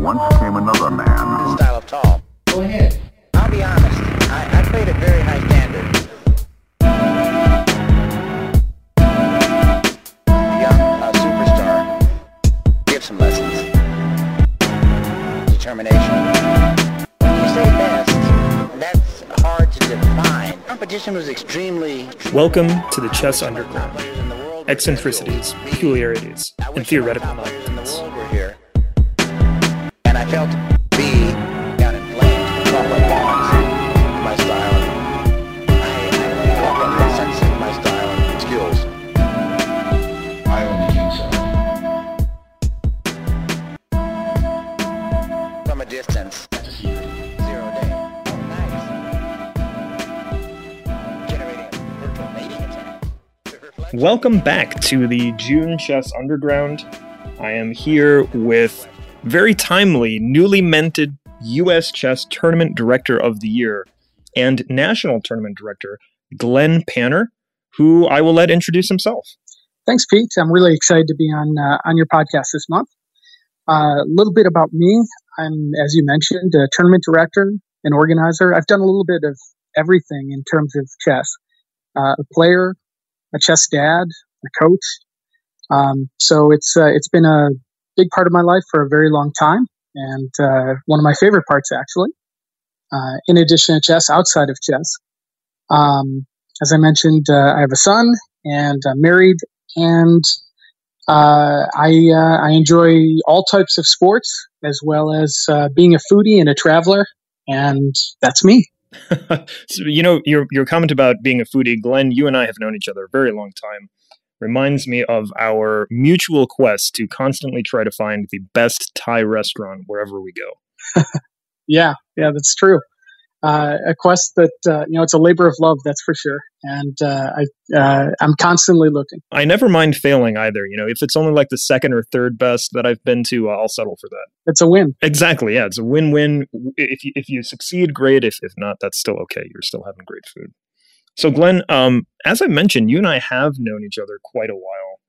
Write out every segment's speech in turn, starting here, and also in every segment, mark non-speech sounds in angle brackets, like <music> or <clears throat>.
once came another man. style of tall. Go ahead. I'll be honest. I, I played at very high standard. Young uh, superstar. Give some lessons. Determination. You say best, that's hard to define. Competition was extremely. Welcome to the Chess Underground. players in the world were Eccentricities, peculiarities, and wish theoretical some top players in the nonsense. Felt be down inflamed, talk like bonds, my style. I, I felt that sense of my style and skills. I only think so. From a distance. Welcome back to the June Chess Underground. I am here with very timely, newly minted U.S. Chess Tournament Director of the Year and National Tournament Director, Glenn Panner, who I will let introduce himself. Thanks, Pete. I'm really excited to be on uh, on your podcast this month. Uh, a little bit about me. I'm, as you mentioned, a tournament director, and organizer. I've done a little bit of everything in terms of chess. Uh, a player, a chess dad, a coach. Um, so it's uh, it's been a big part of my life for a very long time, and uh, one of my favorite parts, actually. Uh, in addition to chess, outside of chess, um, as I mentioned, uh, I have a son, and I'm married, and uh, I uh, I enjoy all types of sports as well as uh, being a foodie and a traveler, and that's me. <laughs> so, you know, your your comment about being a foodie, Glenn, you and I have known each other a very long time. Reminds me of our mutual quest to constantly try to find the best Thai restaurant wherever we go. <laughs> Yeah, yeah, that's true. Uh, a quest that uh, you know it's a labor of love, that's for sure, and uh, I uh, I'm constantly looking. I never mind failing either. You know, if it's only like the second or third best that I've been to, I'll settle for that. It's a win. Exactly. Yeah, it's a win-win. If you, if you succeed, great. If if not, that's still okay. You're still having great food. So, Glenn, um, as I mentioned, you and I have known each other quite a while.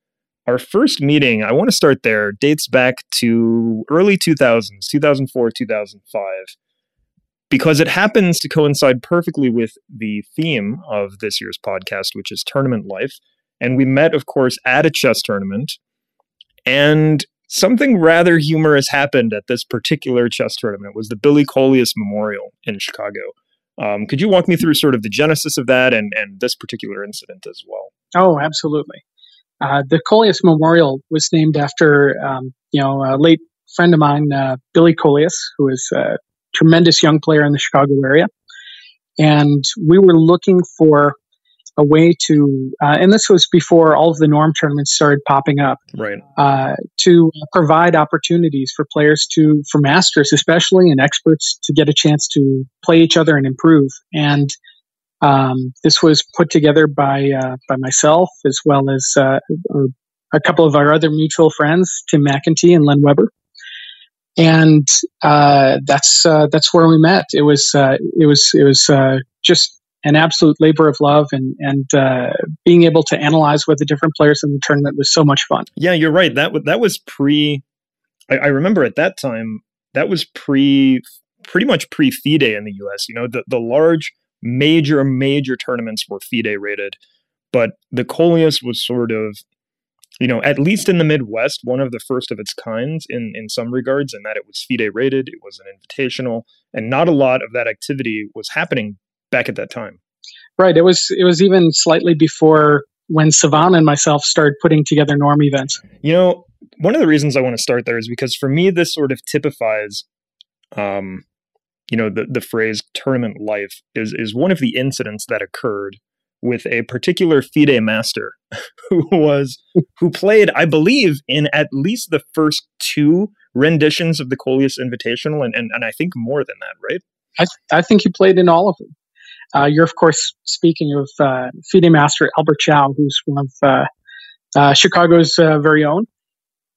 Our first meeting, I want to start there, dates back to early 2000s, 2004, 2005, because it happens to coincide perfectly with the theme of this year's podcast, which is tournament life. And we met, of course, at a chess tournament. And something rather humorous happened at this particular chess tournament. It was the Billy Colias Memorial in Chicago. Um, could you walk me through sort of the genesis of that and, and this particular incident as well? Oh, absolutely. Uh, the Colias Memorial was named after um, you know a late friend of mine, uh, Billy Colias, who was a tremendous young player in the Chicago area, and we were looking for a way to, uh, and this was before all of the norm tournaments started popping up, Right. uh, to provide opportunities for players to, for masters especially, and experts to get a chance to play each other and improve. And um, this was put together by uh, by myself as well as uh, a couple of our other mutual friends, Tim McEntee and Len Weber. And uh, that's uh, that's where we met. It was uh, it was it was uh, just an absolute labor of love, and and uh, being able to analyze with the different players in the tournament was so much fun. Yeah, you're right. That w- that was pre. I, I remember at that time that was pre, pretty much pre FIDE in the U.S. You know, the the large major major tournaments were FIDE rated, but the Colias was sort of, you know, at least in the Midwest, one of the first of its kinds in in some regards, in that it was FIDE rated. It was an invitational, and not a lot of that activity was happening back at that time. Right. It was it was even slightly before when Sevan and myself started putting together norm events. You know, one of the reasons I want to start there is because for me, this sort of typifies, um, you know, the, the phrase tournament life is, is one of the incidents that occurred with a particular FIDE master <laughs> who was, who played, I believe, in at least the first two renditions of the Colias Invitational, and, and, and I think more than that, right? I, th- I think he played in all of them. Uh, you're, of course, speaking of uh, master Albert Chow, who's one of uh, uh, Chicago's uh, very own.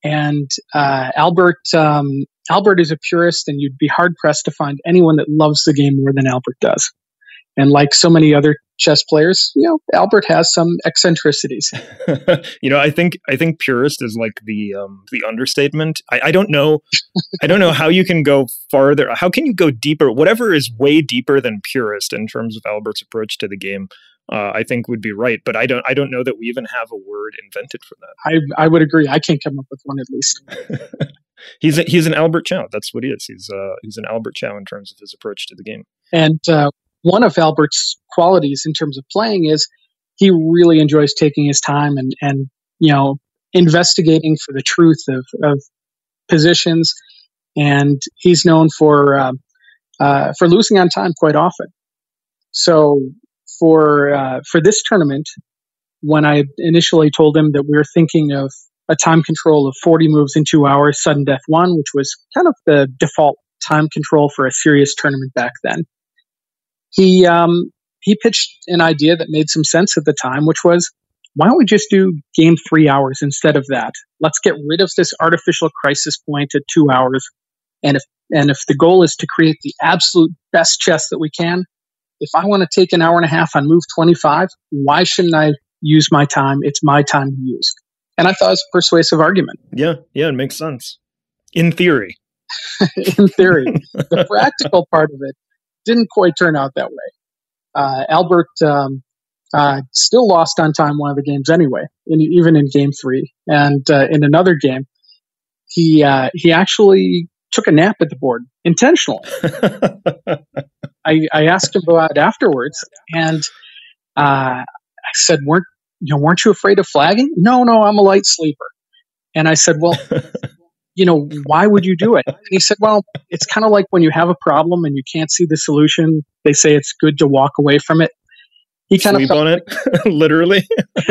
And uh, Albert um, Albert is a purist, and you'd be hard pressed to find anyone that loves the game more than Albert does. And like so many other chess players, you know, Albert has some eccentricities. <laughs> you know, I think I think purist is like the um, the understatement. I, I don't know, I don't know how you can go farther. How can you go deeper? Whatever is way deeper than purist in terms of Albert's approach to the game. Uh, I think would be right, but I don't. I don't know that we even have a word invented for that. I I would agree. I can't come up with one at least. <laughs> he's a, he's an Albert Chow. That's what he is. He's uh he's an Albert Chow in terms of his approach to the game. And uh, one of Albert's qualities in terms of playing is he really enjoys taking his time and and you know investigating for the truth of of positions, and he's known for uh, uh, for losing on time quite often. So for uh, for this tournament, when I initially told him that we were thinking of a time control of 40 moves in two hours, sudden death one, which was kind of the default time control for a serious tournament back then. He um, he pitched an idea that made some sense at the time, which was, why don't we just do game three hours instead of that? Let's get rid of this artificial crisis point at two hours, and if and if the goal is to create the absolute best chess that we can, if I want to take an hour and a half on move 25, why shouldn't I use my time? It's my time to use. And I thought it was a persuasive argument. Yeah, yeah, it makes sense. In theory. <laughs> In theory. the practical part of it didn't quite turn out that way. Uh, Albert um, uh, still lost on time one of the games anyway, in, even in game three. And uh, in another game, he uh, he actually took a nap at the board intentionally. <laughs> I, I asked him about afterwards, and uh, I said, "weren't you know weren't you afraid of flagging?" No, no, I'm a light sleeper. And I said, "Well, <laughs> you know, why would you do it?" And he said, "Well, it's kind of like when you have a problem and you can't see the solution. They say it's good to walk away from it." He kind Sleep of on it, <laughs> literally.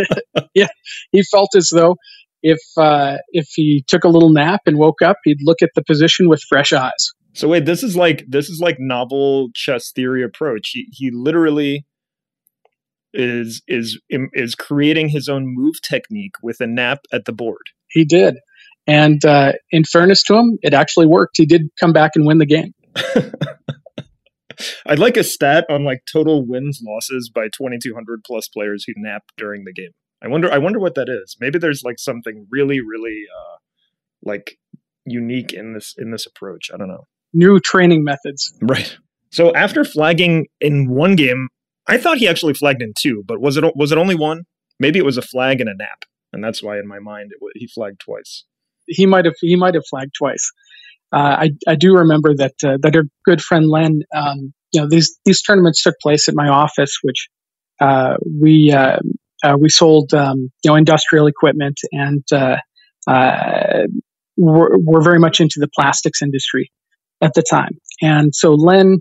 <laughs> yeah, he felt as though if uh, if he took a little nap and woke up, he'd look at the position with fresh eyes. So wait, this is like this is like novel chess theory approach. He he literally is is is creating his own move technique with a nap at the board. He did, and uh, in fairness to him, it actually worked. He did come back and win the game. <laughs> I'd like a stat on like total wins losses by 2200 plus players who nap during the game. I wonder I wonder what that is. Maybe there's like something really really uh like unique in this in this approach. I don't know. New training methods. Right. So after flagging in one game, I thought he actually flagged in two, but was it was it only one? Maybe it was a flag and a nap, and that's why in my mind it, he flagged twice. He might have he might have flagged twice. Uh, I I do remember that uh, that our good friend Len, um, you know, these these tournaments took place at my office, which uh, we uh, uh, we sold um, you know industrial equipment and uh, we're, we're very much into the plastics industry at the time. And so Len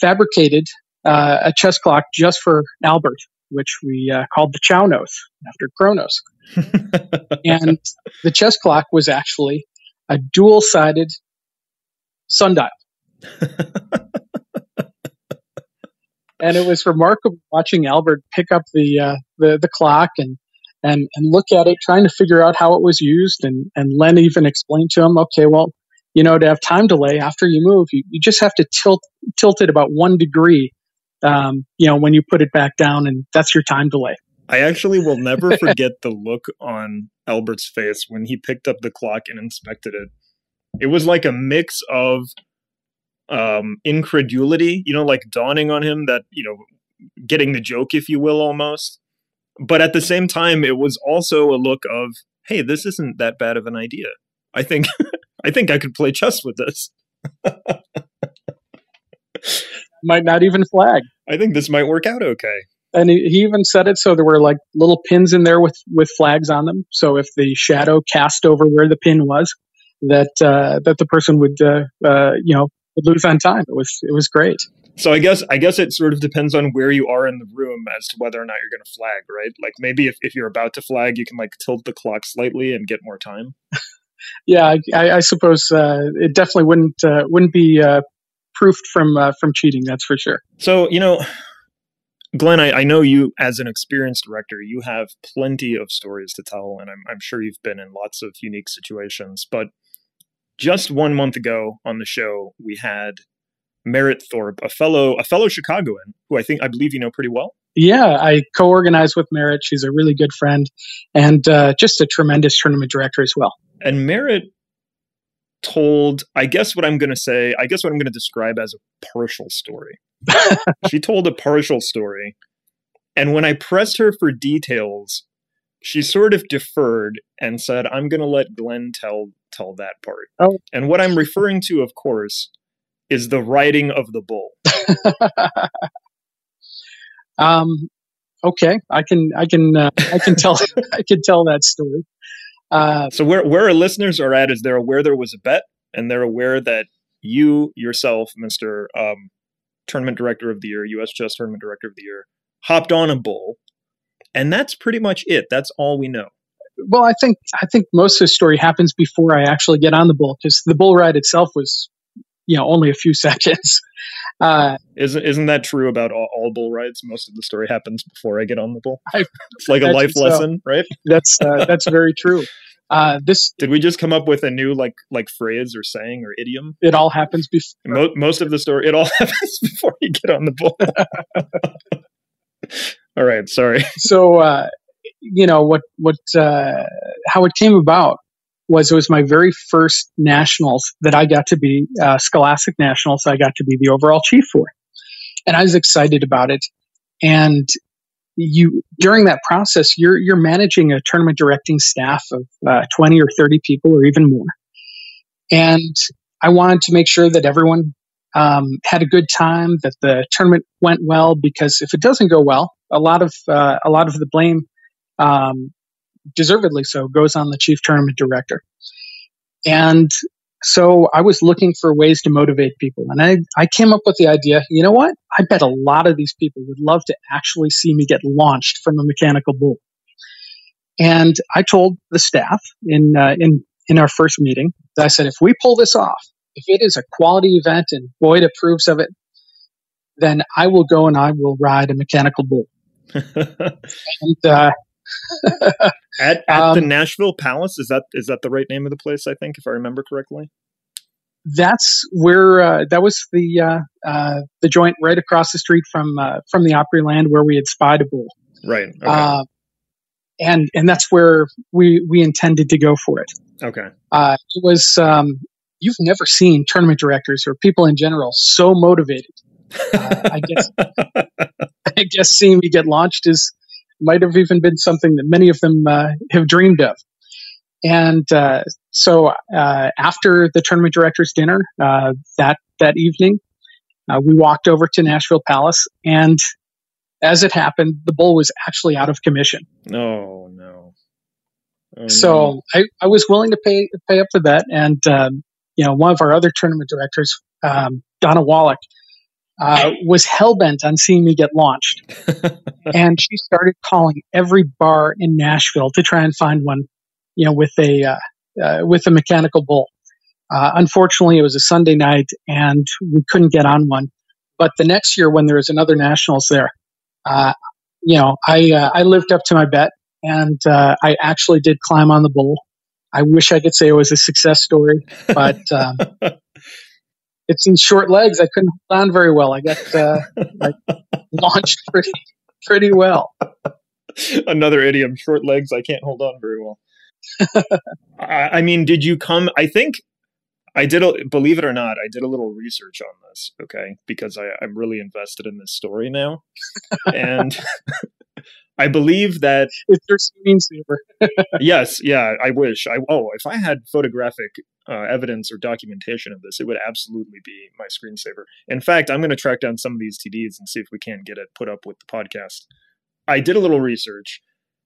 fabricated a chess clock just for Albert, which we called the Chownos after Kronos. <laughs> and the chess clock was actually a dual sided sundial. and it was remarkable watching Albert pick up the uh, the, the clock and and and look at it, trying to figure out how it was used. And and Len even explained to him, okay, well, you know, to have time delay after you move, you, you just have to tilt tilt it about one degree. Um, you know, when you put it back down, and that's your time delay. I actually will never forget the look on Albert's face when he picked up the clock and inspected it. It was like a mix of um, incredulity, you know, like dawning on him that, you know, getting the joke, if you will, almost. But at the same time, it was also a look of, hey, this isn't that bad of an idea. I think, <laughs> I think I could play chess with this. <laughs> might not even flag. I think this might work out okay. And he, he even said it so there were like little pins in there with with flags on them. So if the shadow cast over where the pin was, that uh, that the person would uh, uh, you know would lose on time. It was it was great. So I guess I guess it sort of depends on where you are in the room as to whether or not you're going to flag, right? Like maybe if, if you're about to flag, you can like tilt the clock slightly and get more time. <laughs> yeah, I, I suppose uh, it definitely wouldn't uh, wouldn't be uh, proofed from uh, from cheating. That's for sure. So you know, Glenn, I, I, know you as an experienced director, you have plenty of stories to tell, and I'm, I'm sure you've been in lots of unique situations. But just one month ago on the show, we had Maret Thorpe, a fellow a fellow Chicagoan who I think I believe you know pretty well. Yeah, I co-organize with Maret. She's a really good friend and uh, just a tremendous tournament director as well. And Maret told, I guess what I'm going to say, I guess what I'm going to describe as a partial story. <laughs> she told a partial story. And when I pressed her for details, she sort of deferred and said, I'm going to let Glenn tell tell that part. Oh. And what I'm referring to, of course, is the riding of the bull. <laughs> um, okay, I can, I can, uh, I can tell, <laughs> I can tell that story. Uh, so where where our listeners are at is they're aware there was a bet, and they're aware that you yourself, Mister um, Tournament Director of the Year, U.S. Chess Tournament Director of the Year, hopped on a bull, and that's pretty much it. That's all we know. Well, I think I think most of the story happens before I actually get on the bull because the bull ride itself was, you know, only a few <laughs> seconds. Uh, isn't isn't that true about all, all, bull rides? Most of the story happens before I get on the bull. I, it's like a life so. lesson, right? That's uh, that's very true. Uh, this <laughs> did we just come up with a new like like phrase or saying or idiom? It all happens before. Mo- most of the story, it all <laughs> happens before you get on the bull. <laughs> all right, sorry. So uh, you know what what uh, how it came about was it was my very first nationals that I got to be uh, Scholastic Nationals. I got to be the overall chief for, and I was excited about it. And you during that process, you're you're managing a tournament directing staff of uh, twenty or thirty people, or even more. And I wanted to make sure that everyone um, had a good time, that the tournament went well. Because if it doesn't go well, a lot of uh, a lot of the blame um, deservedly so, goes on the chief tournament director. And so I was looking for ways to motivate people. And I, I came up with the idea you know what? I bet a lot of these people would love to actually see me get launched from a mechanical bull. And I told the staff in, uh, in, in our first meeting that I said, if we pull this off, if it is a quality event and Boyd approves of it, then I will go and I will ride a mechanical bull. <laughs> and uh, <laughs> at at um, the Nashville Palace is that is that the right name of the place? I think, if I remember correctly. That's where uh, that was the uh, uh, the joint right across the street from uh, from the Opryland where we had spied a bull. Right. Okay. Uh, and and that's where we we intended to go for it. Okay. Uh, it was um, you've never seen tournament directors or people in general so motivated. I guess <laughs> I guess seeing me get launched is might have even been something that many of them uh, have dreamed of. And uh, so uh, after the tournament directors dinner uh, that that evening, uh, we walked over to Nashville Palace, and as it happened, the bull was actually out of commission. Oh no! Oh, so no. I, I was willing to pay pay up the bet, and um, you know one of our other tournament directors, um, Donna Wallach, uh, was hell bent on seeing me get launched. <laughs> and she started calling every bar in Nashville to try and find one, you know, with a uh, uh, with a mechanical bull. Uh, unfortunately, it was a Sunday night, and we couldn't get on one. But the next year, when there was another nationals there, uh, you know, I uh, I lived up to my bet, and I actually did climb on the bull. I wish I could say it was a success story, but <laughs> um, it's these short legs. I couldn't hold on very well. I got uh, <laughs> I launched pretty pretty well. Another idiom: short legs. I can't hold on very well. <laughs> I, I, mean, did you come? I think I did. A, believe it or not, I did a little research on this. Okay, because I, I'm really invested in this story now, and <laughs> I believe that <laughs> it's your screensaver. <laughs> yes, yeah, I wish. I oh, if I had photographic uh, evidence or documentation of this, it would absolutely be my screensaver. In fact, I'm going to track down some of these TDs and see if we can get it put up with the podcast. I did a little research,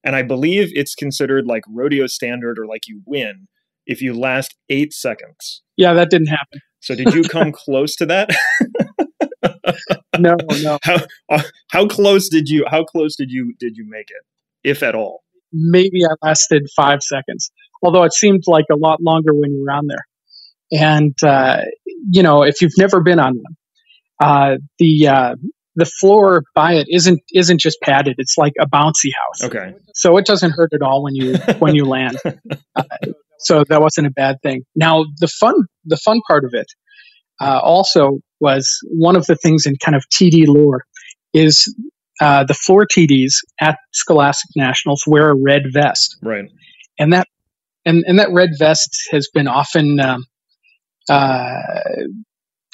and I believe it's considered like rodeo standard or like you win if you last eight seconds. Yeah, that didn't happen. So did you <laughs> come close to that? No, <laughs> no. How uh, how close did you how close did you did you make it, if at all? Maybe I lasted five seconds, although it seemed like a lot longer when you were on there. And uh, you know, if you've never been on one, uh, the uh, the floor by it isn't isn't just padded; it's like a bouncy house. Okay. So it doesn't hurt at all when you when you land. <laughs> Uh, so that wasn't a bad thing. Now the fun the fun part of it uh, also was one of the things in kind of TD lore is uh, the floor TDs at Scholastic Nationals wear a red vest, Right. and that and and that red vest has been often um, uh,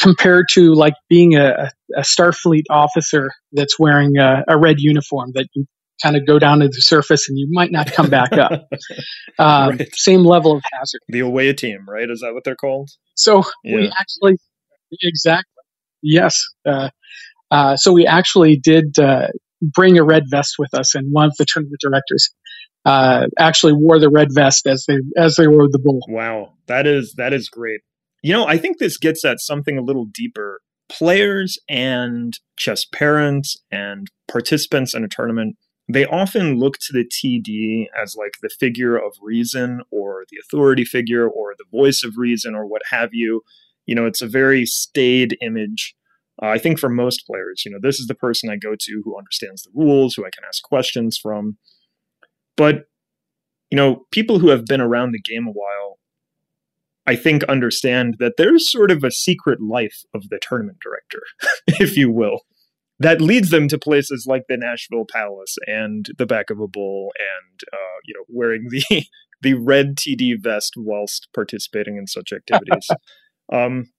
compared to like being a, a Starfleet officer that's wearing a, a red uniform that you kind of go down to the surface and you might not come back up. <laughs> Um, Right. Same level of hazard. the away team, right? Is that what they're called? So we actually, exactly, yes. Uh, uh, so we actually did uh, bring a red vest with us, and one of the tournament directors uh, actually wore the red vest as they as they rode the bull. Wow, that is that is great. You know, I think this gets at something a little deeper. Players and chess parents and participants in a tournament, they often look to the TD as like the figure of reason or the authority figure or the voice of reason or what have you. You know, it's a very staid image. Uh, I think for most players, you know, this is the person I go to who understands the rules, who I can ask questions from. But you know, people who have been around the game a while, I think understand that there's sort of a secret life of the tournament director, <laughs> if you will, that leads them to places like the Nashville Palace and the back of a bull, and uh, you know, wearing the <laughs> the red TD vest whilst participating in such activities. <laughs> um,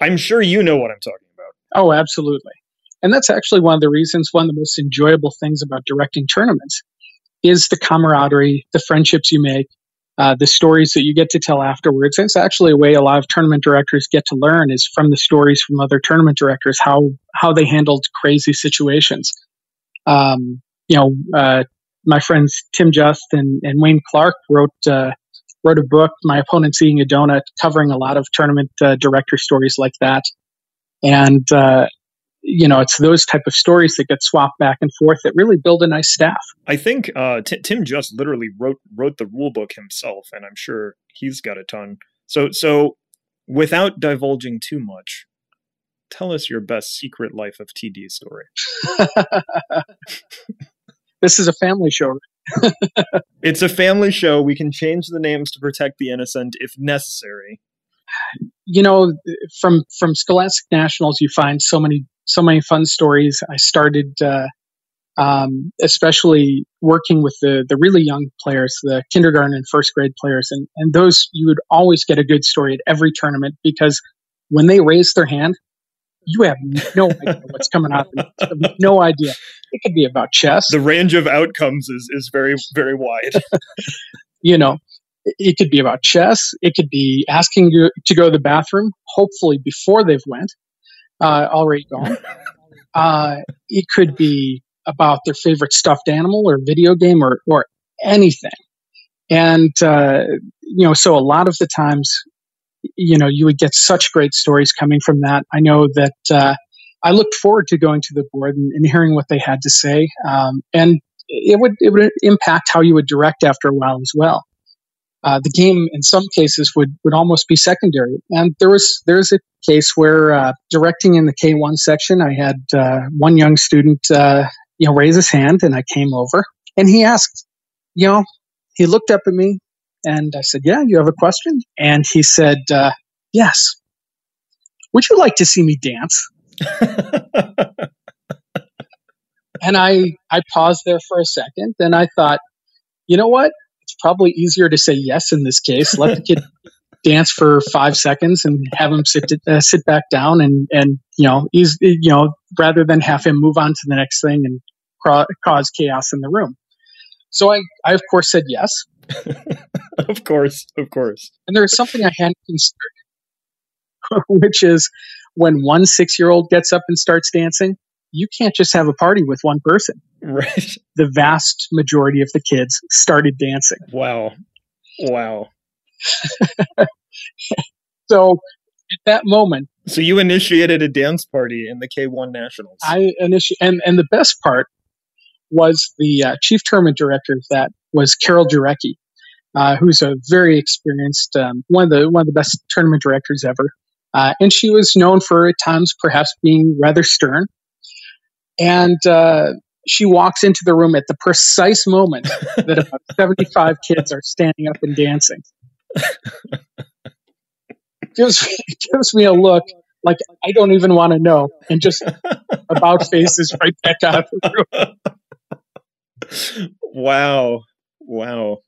I'm sure you know what I'm talking about. Oh, absolutely. And that's actually one of the reasons, one of the most enjoyable things about directing tournaments is the camaraderie, the friendships you make, uh, the stories that you get to tell afterwards. It's actually a way a lot of tournament directors get to learn is from the stories from other tournament directors, how, how they handled crazy situations. Um, you know, uh, my friends Tim Just and, and Wayne Clark wrote, uh, wrote a book, My Opponent's Eating a Donut, covering a lot of tournament uh, director stories like that. And, uh, you know, it's those type of stories that get swapped back and forth that really build a nice staff. I think uh, Ti- Tim just literally wrote wrote the rule book himself, and I'm sure he's got a ton. So so, without divulging too much, tell us your best secret life of TD story. <laughs> this is a family show. <laughs> It's a family show. We can change the names to protect the innocent if necessary. You know, from from Scholastic Nationals, you find so many so many fun stories. I started, uh, um, especially working with the the really young players, the kindergarten and first grade players, and and those you would always get a good story at every tournament because when they raise their hand, you have no idea what's coming out. of them. You have no idea. It could be about chess. The range of outcomes is is very very wide. <laughs> you know, it- it could be about chess. It could be asking you to go to the bathroom, hopefully before they've went, uh, already gone. <laughs> Uh, it could be about their favorite stuffed animal or video game or, or anything. And, uh, you know, so a lot of the times, you know, you would get such great stories coming from that. I know that, uh, I looked forward to going to the board and, and hearing what they had to say. Um, and it would, it would impact how you would direct after a while as well uh, the game in some cases would, would almost be secondary. And there was there's a case where uh, directing in the K1 section, I had uh, one young student uh, you know raise his hand, and I came over, and he asked, you know, he looked up at me, and I said, "Yeah, you have a question?" And he said, uh, "Yes." Would you like to see me dance? <laughs> And I I paused there for a second, and I thought, you know what? It's probably easier to say yes in this case. Let the kid <laughs> dance for five seconds and have him sit uh, sit back down, and and you know he's you know rather than have him move on to the next thing and cra- cause chaos in the room. So I I of course said yes, <laughs> of course, of course. and there was something I hadn't considered, <laughs> which is when one six year old gets up and starts dancing, you can't just have a party with one person. Right. <laughs> The vast majority of the kids started dancing. Wow. Wow. So at that moment, So you initiated a dance party in the K1 Nationals. I initiated, and, and the best part was the uh, chief tournament director of that was Carol Jarecki, uh, who's a very experienced, um, one of the one of the best tournament directors ever. Uh, and she was known for at times perhaps being rather stern. And uh, she walks into the room at the precise moment <laughs> that about 75 kids are standing up and dancing. gives, gives me a look like I don't even want to know, and just <laughs> about faces right back out of the room. Wow, wow.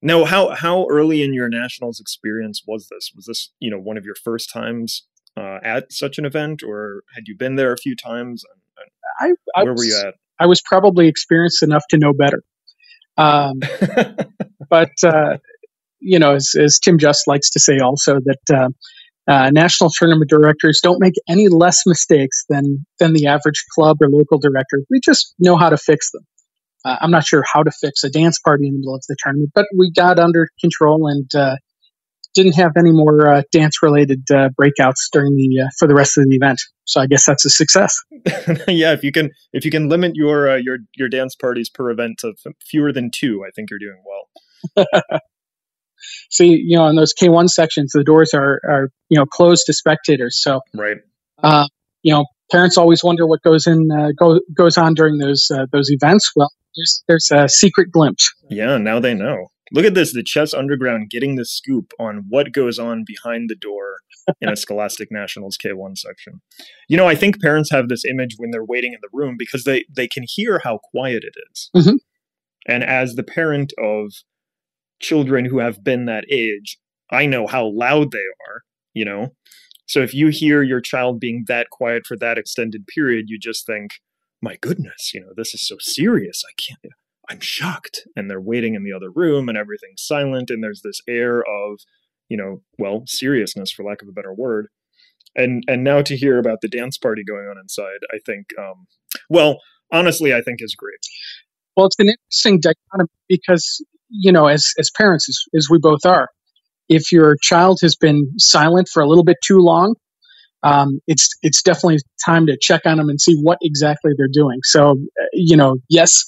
Now, how how early in your nationals experience was this? Was this you know one of your first times uh, at such an event, or had you been there a few times? I, I where was, were you at? I was probably experienced enough to know better. Um, <laughs> but uh, you know, as, as, Tim Just likes to say, also that uh, uh, national tournament directors don't make any less mistakes than than the average club or local director. We just know how to fix them. Uh, I'm not sure how to fix a dance party in the middle of the tournament, but we got under control and uh, didn't have any more uh, dance related uh, breakouts during the uh, for the rest of the event. So I guess that's a success. <laughs> yeah, if you can if you can limit your uh, your your dance parties per event to fewer than two, I think you're doing well. <laughs> See, you know, in those K1 sections, the doors are are you know closed to spectators. So right, uh, you know, parents always wonder what goes in uh, go, goes on during those those events. Well, there's there's a secret glimpse. Yeah, now they know. Look at this the Chess Underground getting the scoop on what goes on behind the door in a <laughs> Scholastic Nationals K1 section. You know, I think parents have this image when they're waiting in the room because they, they can hear how quiet it is. Mm-hmm. And as the parent of children who have been that age, I know how loud they are, you know? So if you hear your child being that quiet for that extended period, you just think, my goodness, you know, this is so serious. I can't, I'm shocked. And they're waiting in the other room and everything's silent. And there's this air of, you know, well, seriousness for lack of a better word. And and now to hear about the dance party going on inside, I think um well, honestly, I think is great. Well, it's an interesting dichotomy because, you know, as as parents as, as we both are, if your child has been silent for a little bit too long, um, it's it's definitely time to check on them and see what exactly they're doing. So, uh, you know, yes,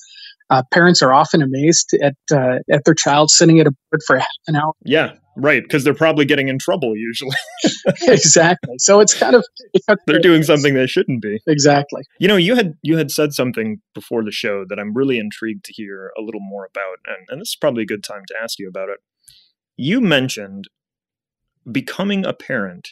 uh, parents are often amazed at uh, at their child sitting at a board for half an hour. Yeah, right, because they're probably getting in trouble usually. <laughs> <laughs> exactly. So it's kind of <laughs> they're doing something they shouldn't be. Exactly. You know, you had you had said something before the show that I'm really intrigued to hear a little more about, and and this is probably a good time to ask you about it. You mentioned becoming a parent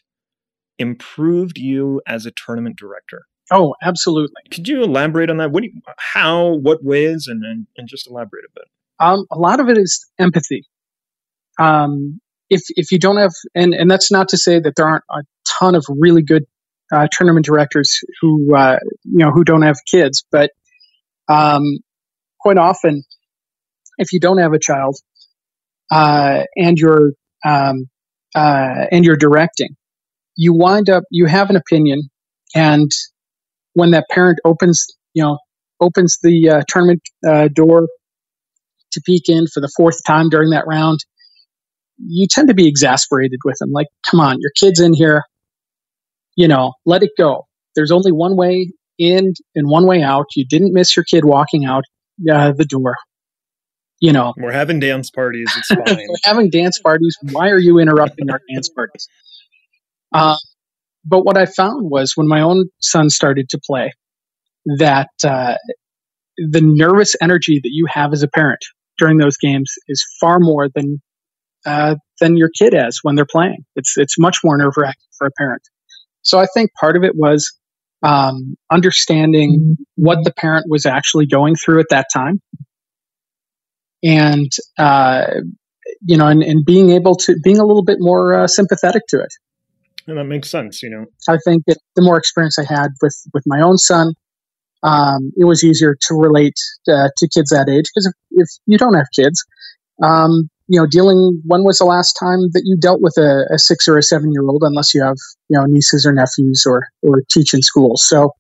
improved you as a tournament director. Oh, absolutely. Could you elaborate on that? What, you, how, what ways, and, and, and just elaborate a bit? Um, a lot of it is empathy. Um, if if you don't have, and and that's not to say that there aren't a ton of really good uh, tournament directors who uh, you know who don't have kids, but um, quite often, if you don't have a child uh, and you're um, uh, and you're directing, you wind up you have an opinion, and when that parent opens, you know, opens the uh, tournament uh, door to peek in for the fourth time during that round, you tend to be exasperated with them. Like, come on, your kid's in here. You know, let it go. There's only one way in and one way out. You didn't miss your kid walking out uh, the door. You know, we're having dance parties. It's <laughs> fine. we're having dance parties. Why are you interrupting our dance parties? Uh, but what I found was when my own son started to play, that uh, the nervous energy that you have as a parent during those games is far more than uh, than your kid has when they're playing. It's it's much more nerve wracking for a parent. So I think part of it was um, understanding what the parent was actually going through at that time, and uh, you know, and, and, being able to being a little bit more uh, sympathetic to it and that makes sense. You know, I think that the more experience I had with with my own son, um, it was easier to relate uh, to kids that age because if, if, you don't have kids, um, you know, dealing when was the last time that you dealt with a, a six or a seven year old, unless you have you know nieces or nephews or or teach in schools. So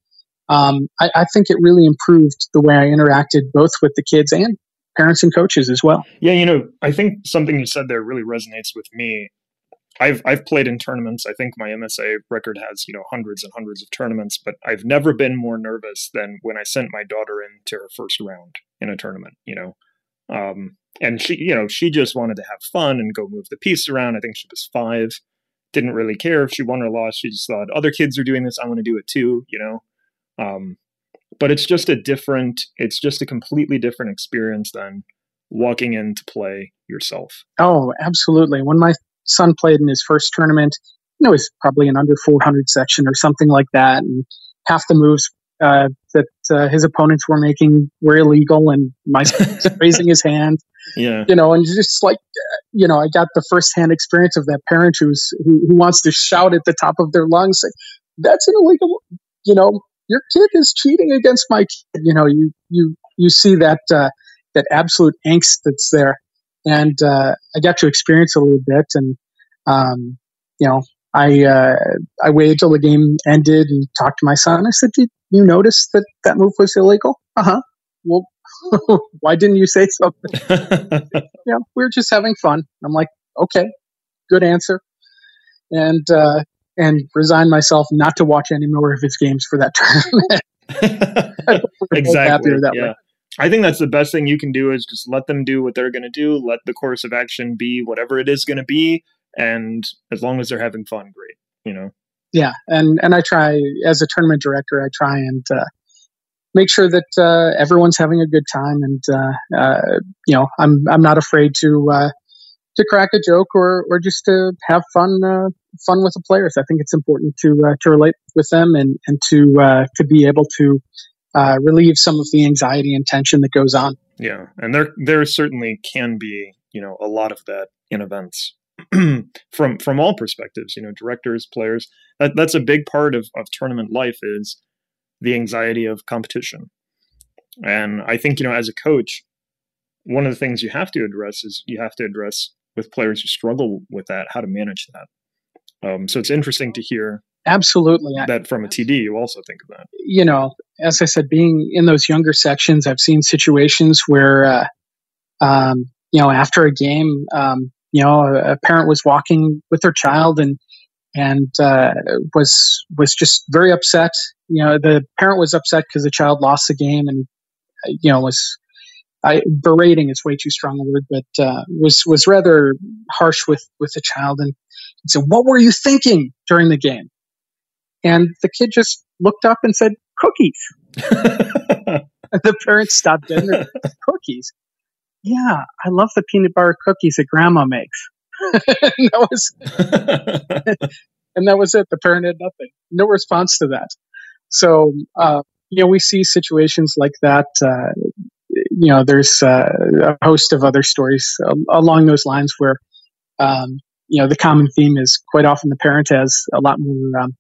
um, I, I think it really improved the way I interacted both with the kids and parents and coaches as well. Yeah, you know, I think something you said there really resonates with me. I've I've played in tournaments. I think my MSA record has you know hundreds and hundreds of tournaments, but I've never been more nervous than when I sent my daughter into her first round in a tournament. You know, um, and she you know she just wanted to have fun and go move the piece around. I think she was five, didn't really care if she won or lost. She just thought other kids are doing this, I want to do it too. You know, um, but it's just a different. It's just a completely different experience than walking in to play yourself. Oh, absolutely. When my son played in his first tournament, know, he's probably an under 400 section or something like that. And half the moves uh, that uh, his opponents were making were illegal, and my <laughs> son raising his hand. Yeah. You know, and just like, you know, I got the firsthand experience of that parent who's who, who wants to shout at the top of their lungs, "That's an illegal." You know, your kid is cheating against my kid. You know, you you you see that uh, that absolute angst that's there, and uh, I got to experience a little bit, and um, you know, I uh, I waited till the game ended and talked to my son. I said, "Did you notice that that move was illegal?" Uh huh. Well, <laughs> why didn't you say something? <laughs> yeah, we were just having fun. I'm like, okay, good answer, and uh, and resign myself not to watch any more of his games for that <laughs> tournament. exactly. That yeah. Way. I think that's the best thing you can do is just let them do what they're going to do. Let the course of action be whatever it is going to be, and as long as they're having fun, great. You know. Yeah, and and I try as a tournament director, I try and uh, make sure that uh, everyone's having a good time, and uh, uh you know, I'm I'm not afraid to uh, to crack a joke or or just to have fun uh, fun with the players. I think it's important to to relate with them and and to to be able to relieve some of the anxiety and tension that goes on. Yeah, and there there certainly can be you know a lot of that in events <clears throat> from from all perspectives. You know, directors, players. That that's a big part of of tournament life is the anxiety of competition. And I think you know, as a coach, one of the things you have to address is you have to address with players who struggle with that how to manage that. Um, so it's interesting to hear absolutely that from a TD you also think of that. You know, as I said, being in those younger sections, I've seen situations where, uh, um, you know, after a game, um, you know, a, a, parent was walking with their child and and uh, was was just very upset. You know, the parent was upset because the child lost the game, and you know was I, berating is way too strong a word, but uh, was was rather harsh with with the child and said, "What were you thinking during the game?" And the kid just looked up and said, "Cookies." <laughs> the parents stopped dead. <laughs> Cookies yeah, I love the peanut butter cookies that grandma makes. <laughs> and that was and that was it. The parent had nothing, no response to that. So uh, you know, we see situations like that. Uh, you know, there's uh, a host of other stories along those lines where um, you know the common theme is quite often the parent has a lot more um,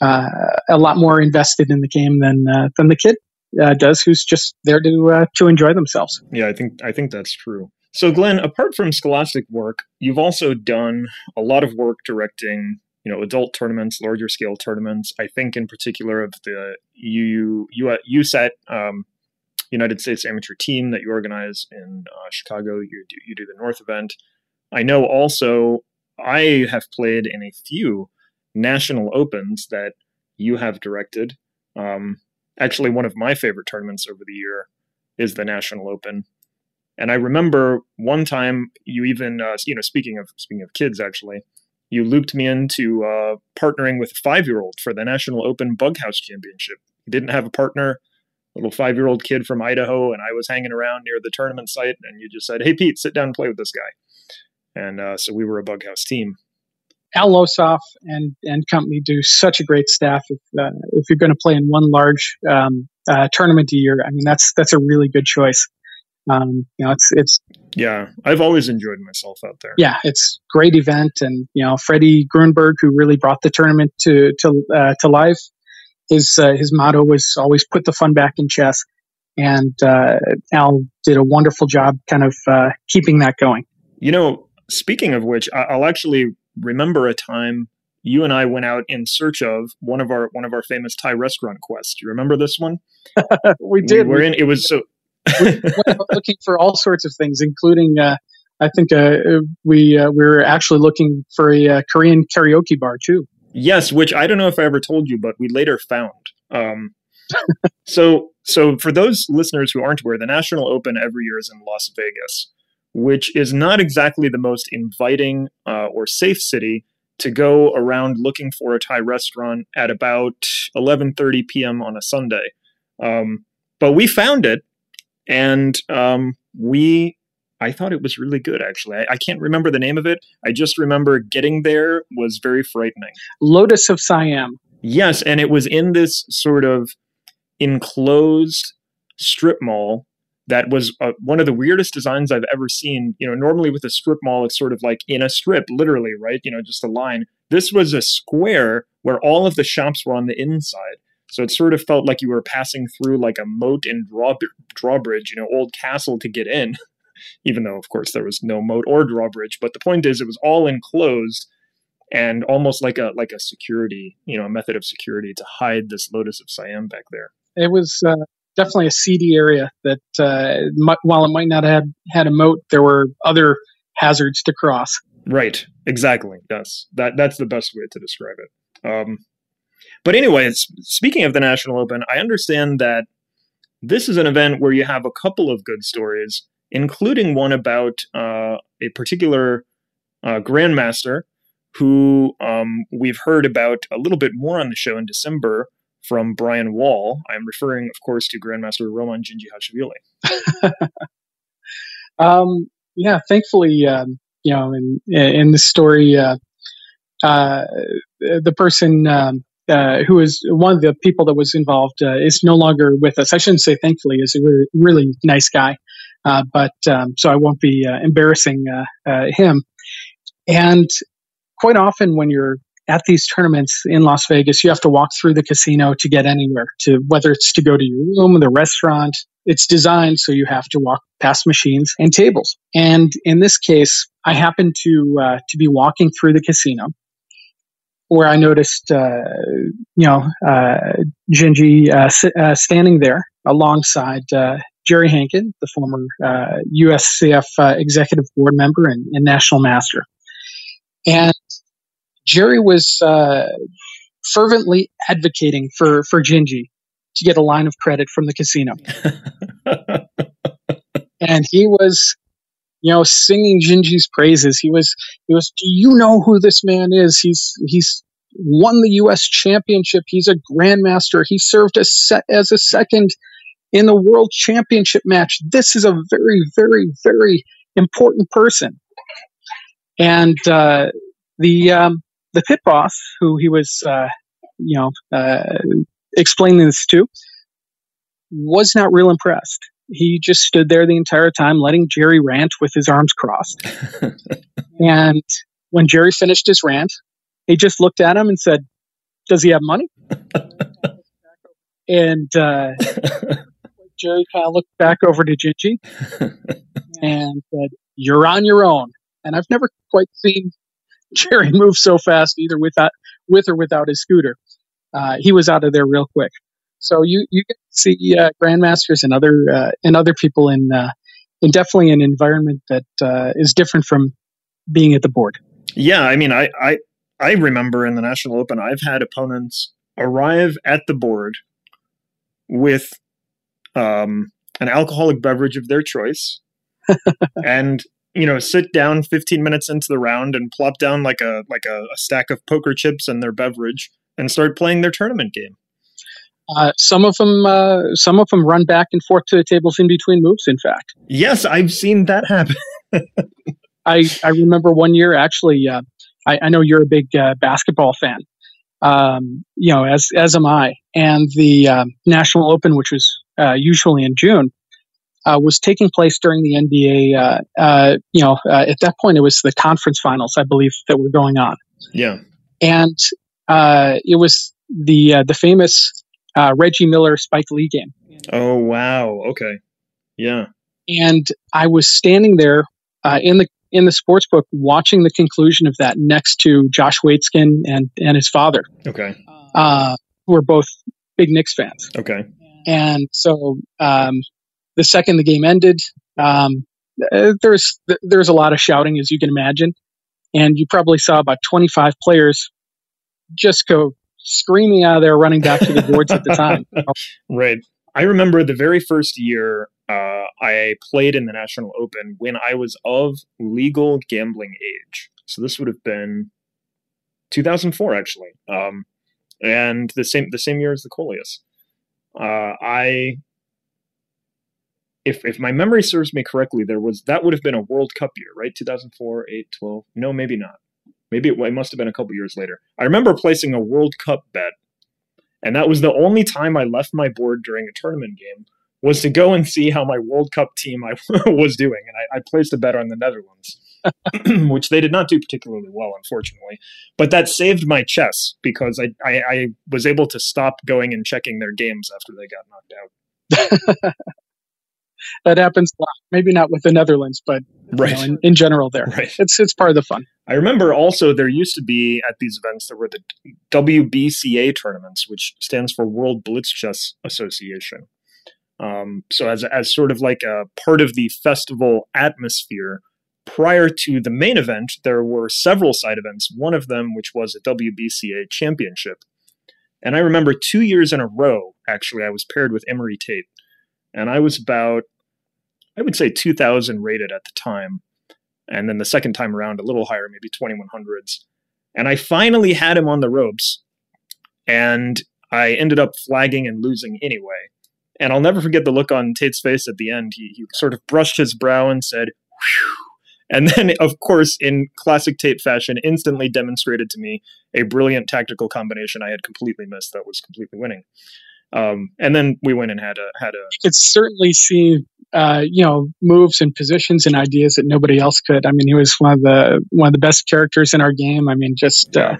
uh, a lot more invested in the game than uh, than the kid uh, does, who's just there to uh, to enjoy themselves. Yeah, I think I think that's true. So, Glenn, apart from scholastic work, you've also done a lot of work directing, you know, adult tournaments, larger scale tournaments. I think, in particular, of the U, U, USAT um, United States Amateur Team that you organize in uh, Chicago. You do, you do the North event. I know also I have played in a few national opens that you have directed. Um, actually one of my favorite tournaments over the year is the National Open. And I remember one time you even, uh, you know, speaking of speaking of kids, actually, you looped me into uh, partnering with a five-year-old for the National Open Bug House Championship. He didn't have a partner, little five-year-old kid from Idaho, and I was hanging around near the tournament site, and you just said, "Hey, Pete, sit down and play with this guy." And uh, so we were a Bug House team. Al Losoff and and company do such a great staff. If uh, if you're going to play in one large um, uh, tournament a year, I mean that's that's a really good choice. Um, you know, it's it's yeah, I've always enjoyed myself out there. Yeah, it's great event, and you know Freddie Gruenberg, who really brought the tournament to to uh, to life. His uh, his motto was always put the fun back in chess, and uh, Al did a wonderful job, kind of uh, keeping that going. You know, speaking of which, I'll actually remember a time you and I went out in search of one of our one of our famous Thai restaurant quests. Do you remember this one? <laughs> we did. We were in. It was so. we <laughs> looking for all sorts of things, including. Uh, I think uh, we uh, we were actually looking for a uh, Korean karaoke bar too. Yes, which I don't know if I ever told you, but we later found. Um, <laughs> so, so for those listeners who aren't aware, the National Open every year is in Las Vegas which is not exactly the most inviting uh, or safe city to go around looking for a Thai restaurant at about 11:30 p.m. on a Sunday. Um, but we found it, and um, we I thought it was really good, actually. I, I can't remember the name of it. I just remember getting there was very frightening. Lotus of Siam. Yes, and it was in this sort of enclosed strip mall that was uh, one of the weirdest designs I've ever seen. You know, normally with a strip mall, it's sort of like in a strip, literally, right? You know, just a line. This was a square where all of the shops were on the inside. So it sort of felt like you were passing through like a moat and draw, drawbridge, you know, old castle to get in, <laughs> even though, of course, there was no moat or drawbridge. But the point is, it was all enclosed and almost like a like a security, you know, a method of security to hide this Lotus of Siam back there. It was uh, definitely a seedy area that, uh, while it might not have had a moat, there were other hazards to cross. Right. Exactly. Yes. That that's the best way to describe it. Um, but anyways, speaking of the National Open, I understand that this is an event where you have a couple of good stories, including one about uh, a particular uh, grandmaster who um, we've heard about a little bit more on the show in December from Brian Wall. I'm referring, of course, to Grandmaster Roman Dzindzi <laughs> um, yeah, thankfully, um, you know, in in the story, uh, uh, the person um, uh, who is one of the people that was involved uh, is no longer with us. I shouldn't say thankfully; is a really, really nice guy, uh, but um, so I won't be uh, embarrassing him. And quite often, when you're at these tournaments in Las Vegas, you have to walk through the casino to get anywhere. To whether it's to go to your room, the restaurant, it's designed so you have to walk past machines and tables. And in this case, I happened to uh, to be walking through the casino where I noticed, uh, you know, uh, Dzindzi uh, uh, standing there alongside uh, Jerry Hanken, the former USCF executive board member and, and, national master. And Jerry was fervently advocating for, for Dzindzi to get a line of credit from the casino. <laughs> and he was you know, singing Dzindzi's praises. He was, he was, do you know who this man is? He's, he's won the U.S. championship. He's a grandmaster. He served as, se- as a second in the world championship match. This is a very, very, very important person. And, uh, the, um, the pit boss who he was, uh, you know, uh, explaining this to was not real impressed he just stood there the entire time, letting Jerry rant with his arms crossed. <laughs> and when Jerry finished his rant, he just looked at him and said, Does he have money? <laughs> and uh, Jerry kind of looked back over to Dzindzi <laughs> and said, You're on your own. And I've never quite seen Jerry <laughs> move so fast, either with, that, with or without his scooter. Uh, he was out of there real quick. So you you to see uh, grandmasters and other uh, and other people in uh, in definitely an environment that uh, is different from being at the board. Yeah, I mean, I, I I remember in the National Open, I've had opponents arrive at the board with um, an alcoholic beverage of their choice, <laughs> and you know, sit down 15 minutes into the round and plop down like a like a, a stack of poker chips and their beverage and start playing their tournament game. Uh, some of them, uh, some of them run back and forth to the tables in between moves. In fact, yes, I've seen that happen. <laughs> I I remember one year actually. Uh, I, I, know you're a big uh, basketball fan. Um, you know, as as am I. And the um, National Open, which was uh, usually in June, was taking place during the NBA. you know, at that point, it was the conference finals, I believe, that were going on. Yeah, and it was the the famous uh, Reggie Miller Spike Lee game. Oh wow! Okay, yeah. And I was standing there uh, in the in the sports book watching the conclusion of that next to Josh Waitzkin and and his father. Okay. Uh, who are both big Knicks fans. Okay. And so um, the second the game ended, um, uh, there's there's a lot of shouting as you can imagine, and you probably saw about 25 players just go screaming out of there, running back to the boards at the time. <laughs> Right. I remember the very first year uh, I played in the National Open when I was of legal gambling age. So this would have been 2004, actually, um, and the same the same year as the Colias. Uh, I if if my memory serves me correctly, there was that would have been a World Cup year, right? 2004, 8, 12. No, maybe not. Maybe it, it must have been a couple years later. I remember placing a World Cup bet, and that was the only time I left my board during a tournament game was to go and see how my World Cup team I <laughs> was doing, and I, I placed a bet on the Netherlands, <clears throat> which they did not do particularly well, unfortunately. But that saved my chess because I, I, I was able to stop going and checking their games after they got knocked out. <laughs> that happens a lot. Maybe not with the Netherlands, but Right. you know, in, in general, there Right. it's it's part of the fun. I remember also there used to be at these events there were the WBCA tournaments, which stands for World Blitz Chess Association. Um, so as as sort of like a part of the festival atmosphere, prior to the main event, there were several side events. One of them, which was a WBCA championship, and I remember two years in a row. Actually, I was paired with Emery Tate, and I was about, I would say, 2,000 rated at the time and then the second time around a little higher, maybe 2100s. And I finally had him on the ropes, and I ended up flagging and losing anyway. And I'll never forget the look on Tate's face at the end. He, he sort of brushed his brow and said, Whew. And then, <laughs> of course, in classic Tate fashion, instantly demonstrated to me a brilliant tactical combination I had completely missed that was completely winning. Um, and then we went and had a had a It's certainly see uh, you know, moves and positions and ideas that nobody else could. I mean, he was one of the one of the best characters in our game. I mean, just uh,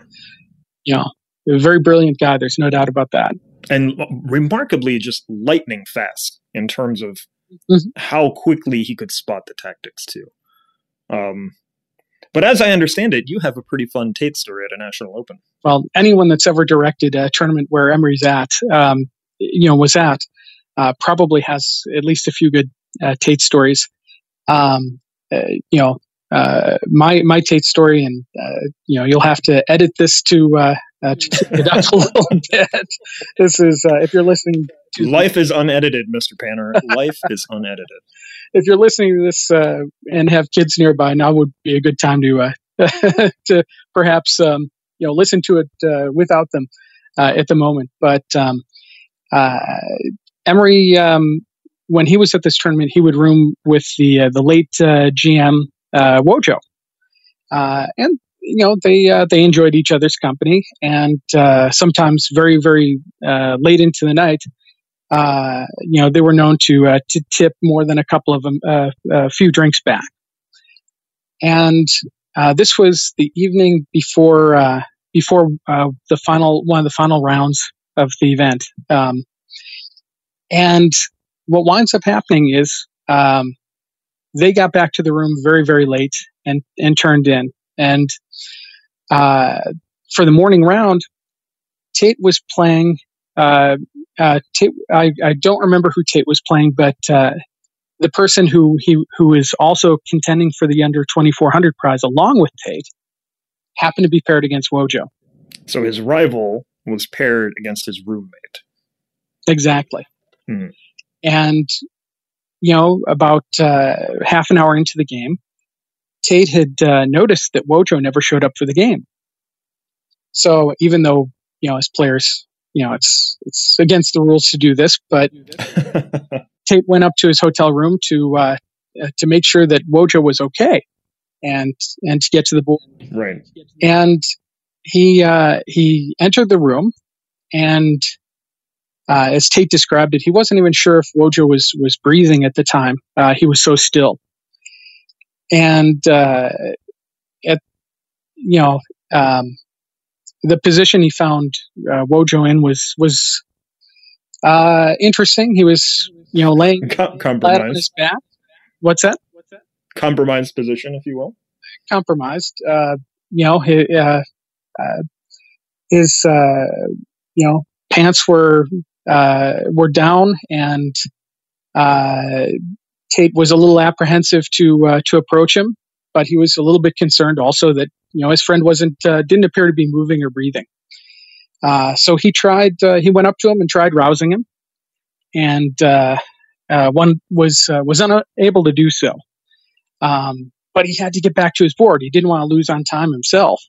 you know, a very brilliant guy. There's no doubt about that. and remarkably just lightning fast in terms of Mhm. how quickly he could spot the tactics too. Um, but as I understand it, you have a pretty fun Tate story at a national open. well, anyone that's ever directed a tournament where Emery's at, um, you know, was at, uh, probably has at least a few good uh, Tate stories. Um, uh, you know, uh, my my Tate story, and uh, you know, you'll have to edit this to uh, uh, to it up a <laughs> little bit. This is uh, if you're listening. To, Life is unedited, Mr. Panner. Life is unedited. <laughs> if you're listening to this uh, and have kids nearby, now would be a good time to uh, <laughs> to perhaps um, you know listen to it uh, without them uh, at the moment. But um, uh, Emery, um, when he was at this tournament, he would room with the uh, the late uh, GM uh, Wojo, uh, and you know they uh, they enjoyed each other's company, and sometimes very very late into the night you know, they were known to to tip more than a couple of uh, a few drinks back. And this was the evening before before the final one of the final rounds of the event. Um, and what winds up happening is um, they got back to the room very very late and and turned in. And uh, for the morning round, Tate was playing uh, uh, Tate, I, I don't remember who Tate was playing, but uh, the person who he who is also contending for the under 2400 prize along with Tate happened to be paired against Wojo. So his rival was paired against his roommate. Exactly. Hmm. And you know, about uh, half an hour into the game, Tate had uh, noticed that Wojo never showed up for the game. So even though you know as players, you know it's it's against the rules to do this, but <laughs> Tate went up to his hotel room to uh, uh, to make sure that Wojo was okay, and and to get to the board. right. And he uh, he entered the room, and uh, as Tate described it, he wasn't even sure if Wojo was was breathing at the time. Uh, he was so still, and uh, at you know um, the position he found uh, Wojo in was was uh, interesting. He was you know laying Com- flat on his back. What's that? Compromised position, if you will. compromised. Uh, you know, his, uh, uh, his uh, you know pants were uh, were down, and uh, Tate was a little apprehensive to uh, to approach him, but he was a little bit concerned also that you know his friend wasn't uh, didn't appear to be moving or breathing. So he tried. He went up to him and tried rousing him, and one was was unable to do so. Um, but he had to get back to his board. He didn't want to lose on time himself.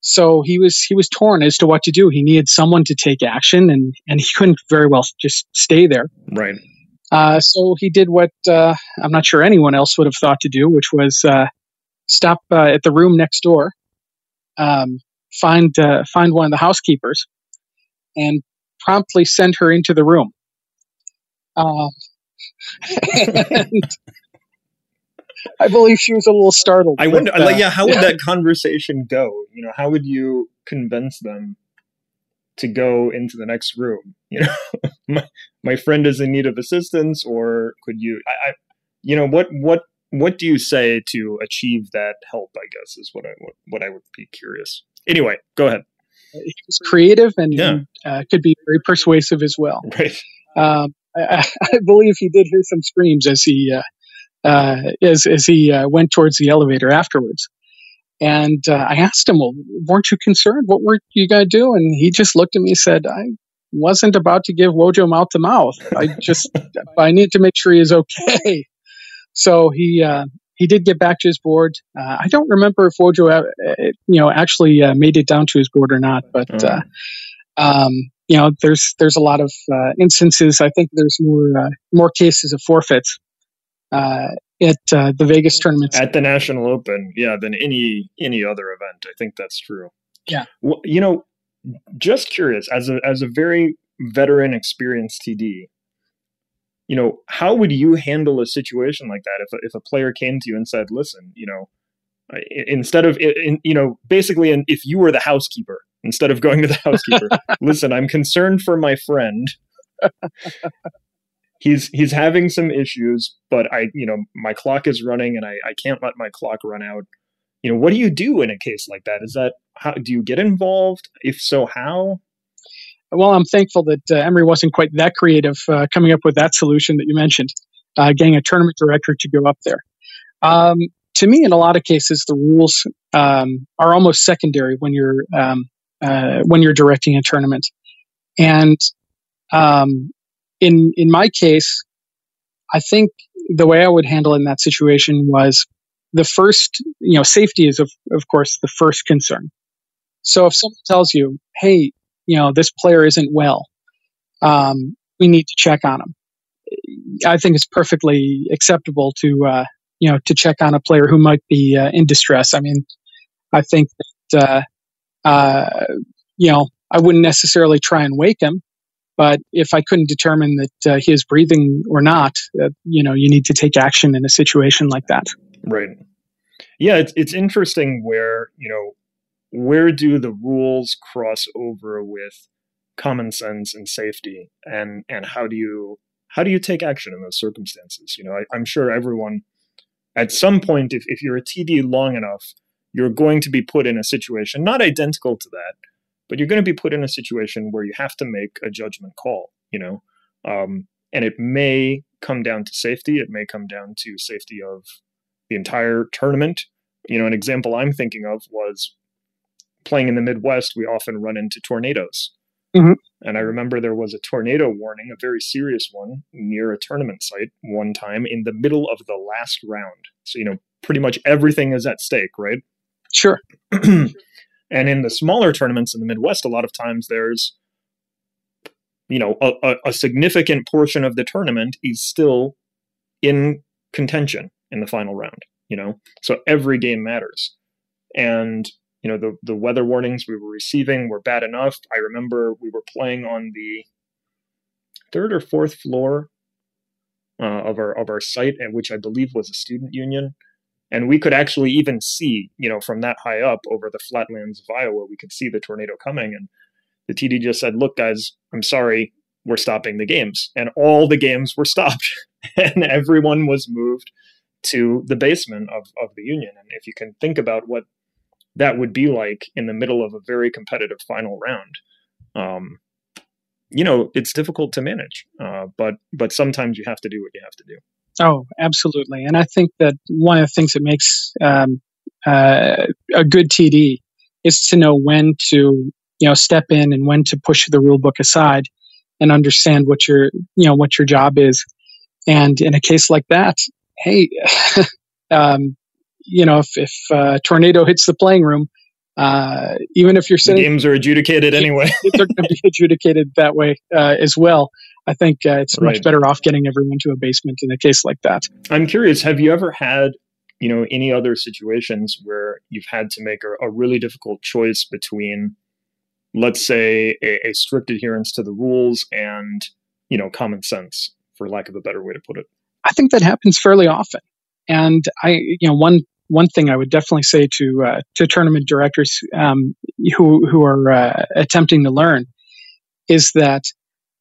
So he was he was torn as to what to do. He needed someone to take action, and and he couldn't very well just stay there. Right. Uh, so he did what uh, I'm not sure anyone else would have thought to do, which was uh, stop uh, at the room next door, um, find uh, find one of the housekeepers, and promptly send her into the room. Uh, <laughs> and I believe she was a little startled. I wonder, like, yeah, how would that conversation go? You know, how would you convince them to go into the next room? You know, <laughs> my, my friend is in need of assistance, or could you, I, I, you know, what, what, what do you say to achieve that help? I guess is what I, what, what I would be curious. Anyway, go ahead. he was creative and, Yeah. and, uh, could be very persuasive as well. <laughs> Right. Um, I, I believe he did hear some screams as he uh, uh, as as he uh, went towards the elevator afterwards. And uh, I asked him, "Well, weren't you concerned? What were you going to do?" And he just looked at me and said, "I wasn't about to give Wojo mouth to mouth. I just <laughs> I need to make sure he is okay." So he uh, he did get back to his board. Uh, I don't remember if Wojo uh, you know actually uh, made it down to his board or not, but. Uh, um, you know, there's there's a lot of uh, instances. I think there's more uh, more cases of forfeits uh, at uh, the Vegas tournaments. at the National Open, yeah, than any any other event. I think that's true. Yeah. Well, you know, just curious as a as a very veteran, experienced TD, you know, how would you handle a situation like that if a, if a player came to you and said, "Listen, you know, instead of in, you know, basically, in, if you were the housekeeper." Instead of going to the housekeeper, <laughs> listen, I'm concerned for my friend. <laughs> he's he's having some issues, but I, you know, my clock is running and I, I can't let my clock run out. You know, what do you do in a case like that? Is that how do you get involved? If so, how? well, I'm thankful that uh, Emery wasn't quite that creative uh, coming up with that solution that you mentioned, uh, getting a tournament director to go up there. Um, to me, in a lot of cases, the rules um, are almost secondary when you're um, uh, when you're directing a tournament, and um, in in my case, I think the way I would handle in that situation was the first, you know, safety is of of course the first concern. So if someone tells you, "Hey, you know, this player isn't well. Um, we need to check on him. I think it's perfectly acceptable to, uh, you know, to check on a player who might be uh, in distress. I mean, I think that, uh, uh, you know, I wouldn't necessarily try and wake him, but if I couldn't determine that uh, he is breathing or not, uh, you know, you need to take action in a situation like that. Right. Yeah, it's it's interesting where you know where do the rules cross over with common sense and safety, and and how do you how do you take action in those circumstances? You know, I, I'm sure everyone at some point, if if you're a TD long enough, you're going to be put in a situation not identical to that, but you're going to be put in a situation where you have to make a judgment call. You know, um, and it may come down to safety. It may come down to safety of the entire tournament. You know, an example I'm thinking of was playing in the Midwest. We often run into tornadoes, Mhm. and I remember there was a tornado warning, a very serious one, near a tournament site one time in the middle of the last round. So you know, pretty much everything is at stake, right? Sure. <clears throat> and in the smaller tournaments in the Midwest, a lot of times there's, you know, a, a, significant portion of the tournament is still in contention in the final round. You know, so every game matters, and you know the the weather warnings we were receiving were bad enough. I remember we were playing on the third or fourth floor uh, of our of our site, and which I believe was a student union and we could actually even see, you know, from that high up over the flatlands of Iowa, we could see the tornado coming. And the TD just said, "Look, guys, I'm sorry, we're stopping the games," and all the games were <laughs> stopped, and everyone was moved to the basement of of the union. And if you can think about what that would be like in the middle of a very competitive final round. Um, you know, it's difficult to manage, uh, but but sometimes you have to do what you have to do. Oh, absolutely. And I think that one of the things that makes um, uh, a good TD is to know when to, you know, step in and when to push the rule book aside and understand what your, you know, what your job is. And in a case like that, hey, <laughs> um, you know, if, if uh, tornado hits the playing room, uh, even if you're The sitting, games are adjudicated anyway. they're going to be <laughs> adjudicated that way uh, as well. I think uh, it's Right. much better off getting everyone to a basement in a case like that. I'm curious, have you ever had, you know, any other situations where you've had to make a, a really difficult choice between, let's say, a, a strict adherence to the rules and, you know, common sense, for lack of a better way to put it? I think that happens fairly often. And I, you know, one one thing I would definitely say to uh, to tournament directors um, who who are uh, attempting to learn is that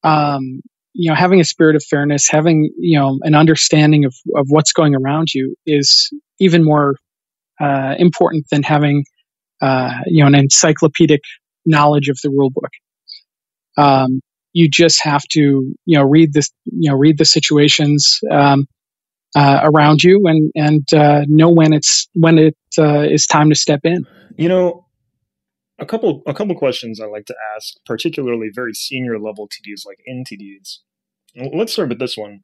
um, you know having a spirit of fairness, having you know an understanding of of what's going around you is even more uh, important than having uh, you know an encyclopedic knowledge of the rule book. Um, you just have to you know read this you know read the situations um, uh, around you and and uh, know when it's when it uh, is time to step in. You know, a couple a couple questions I like to ask, particularly very senior level TDs like NTDs. Let's start with this one.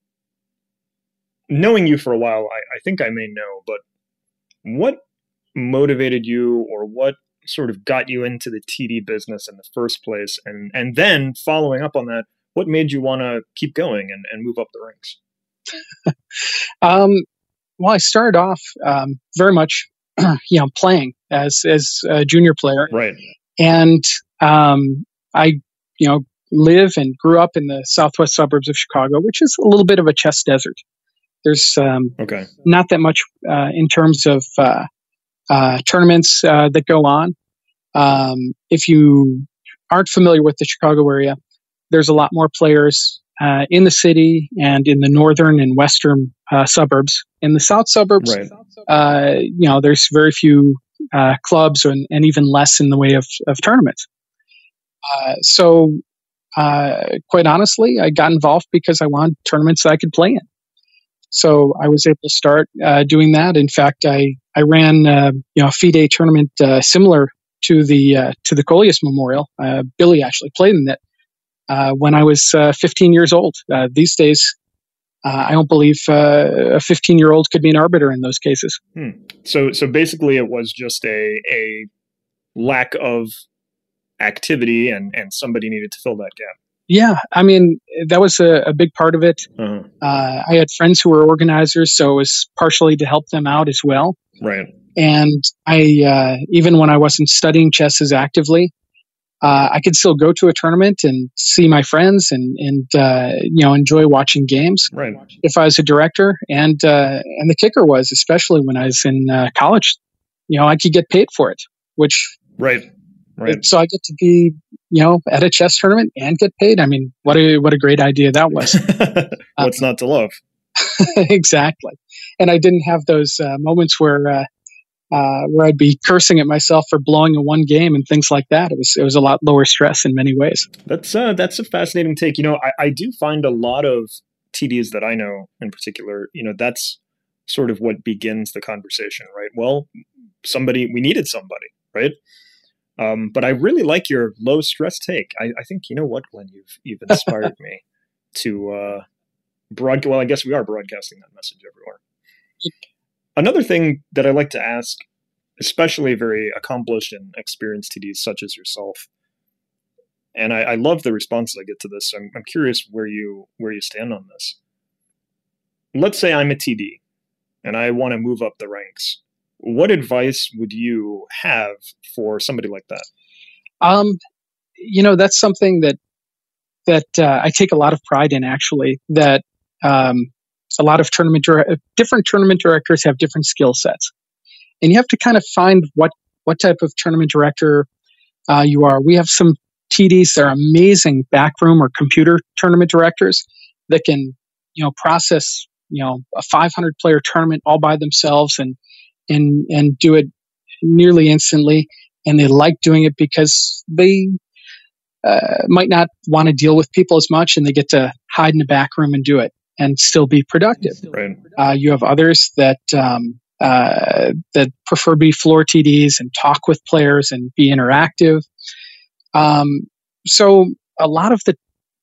Knowing you for a while, I, I think I may know, but what motivated you or what sort of got you into the TD business in the first place? And and then following up on that, what made you want to keep going and, and move up the ranks? <laughs> Um, well, I started off um, very much <clears throat> you know playing as as a junior player, Right. and um, I you know live and grew up in the southwest suburbs of Chicago, which is a little bit of a chess desert. There's um, Okay. not that much uh, in terms of uh, uh, tournaments uh, that go on. Um, if you aren't familiar with the Chicago area, there's a lot more players uh, in the city and in the northern and western uh, suburbs. In the south suburbs, Right. uh, you know, there's very few uh, clubs and, and even less in the way of, of tournaments. Uh, so, uh, quite honestly, I got involved because I wanted tournaments that I could play in. So I was able to start uh, doing that. In fact, I I ran uh, you know a FIDE tournament uh, similar to the uh, to the Colias Memorial. Uh, Billy actually played in it uh, when I was uh, 15 years old. Uh, these days, uh, I don't believe uh, a 15 year old could be an arbiter in those cases. So so basically, it was just a a lack of activity, and and somebody needed to fill that gap. Yeah, I mean that was a, a big part of it. Uh-huh. Uh, I had friends who were organizers, so it was partially to help them out as well. Right. And I, uh, even when I wasn't studying chess as actively, uh, I could still go to a tournament and see my friends and and uh, you know enjoy watching games. Right. If I was a director, and uh, and the kicker was, especially when I was in uh, college, you know, I could get paid for it, which Right. Right. so I get to be you know at a chess tournament and get paid. I mean, what a what a great idea that was. <laughs> What's not to love? <laughs> exactly. And I didn't have those uh, moments where uh, where I'd be cursing at myself for blowing a one game and things like that. It was it was a lot lower stress in many ways. That's uh, that's a fascinating take. You know, I, I do find a lot of TDs that I know in particular. You know, that's sort of what begins the conversation, right? Well, somebody we needed somebody, right? Um, but I really like your low stress take. I, I think you know what, Glenn, you've you've <laughs> inspired me to uh, broad. Well, I guess we are broadcasting that message everywhere. Another thing that I like to ask, especially very accomplished and experienced TDs such as yourself, and I, I love the responses I get to this. So I'm, I'm curious where you where you stand on this. Let's say I'm a TD and I want to move up the ranks. What advice would you have for somebody like that? Um, you know, that's something that that uh, I take a lot of pride in. Actually, that um, a lot of tournament dir- different tournament directors have different skill sets, and you have to kind of find what what type of tournament director uh, you are. We have some TDs that are amazing backroom or computer tournament directors that can you know process you know a 500 player tournament all by themselves and and and do it nearly instantly. And they like doing it because they uh, might not want to deal with people as much and they get to hide in the back room and do it and still be productive. Right. Uh, you have others that um, uh, that prefer to be floor TDs and talk with players and be interactive. Um, so a lot of the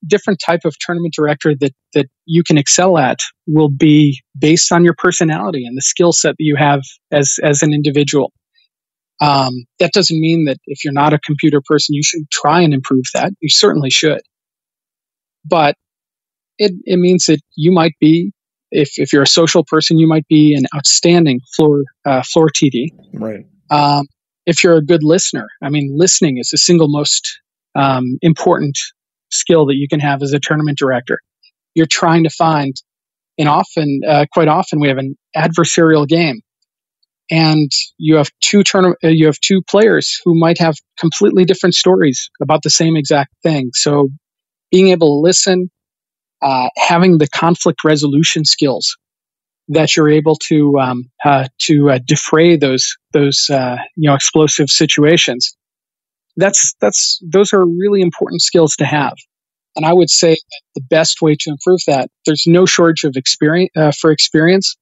different type of tournament director that that you can excel at will be based on your personality and the skill set that you have as as an individual. Um, that doesn't mean that if you're not a computer person, you should try and improve that. You certainly should. But it, it means that you might be, if, if you're a social person, you might be an outstanding floor, uh, floor TD. Right. Um, if you're a good listener, I mean, listening is the single most um, important skill that you can have as a tournament director. You're trying to find, and often, uh, quite often, we have an adversarial game, and you have two tourna- uh, you have two players who might have completely different stories about the same exact thing. So, being able to listen, uh, having the conflict resolution skills that you're able to um, uh, to uh, defray those those uh, you know explosive situations. That's that's those are really important skills to have, and I would say that the best way to improve that there's no shortage of experience uh, for experience.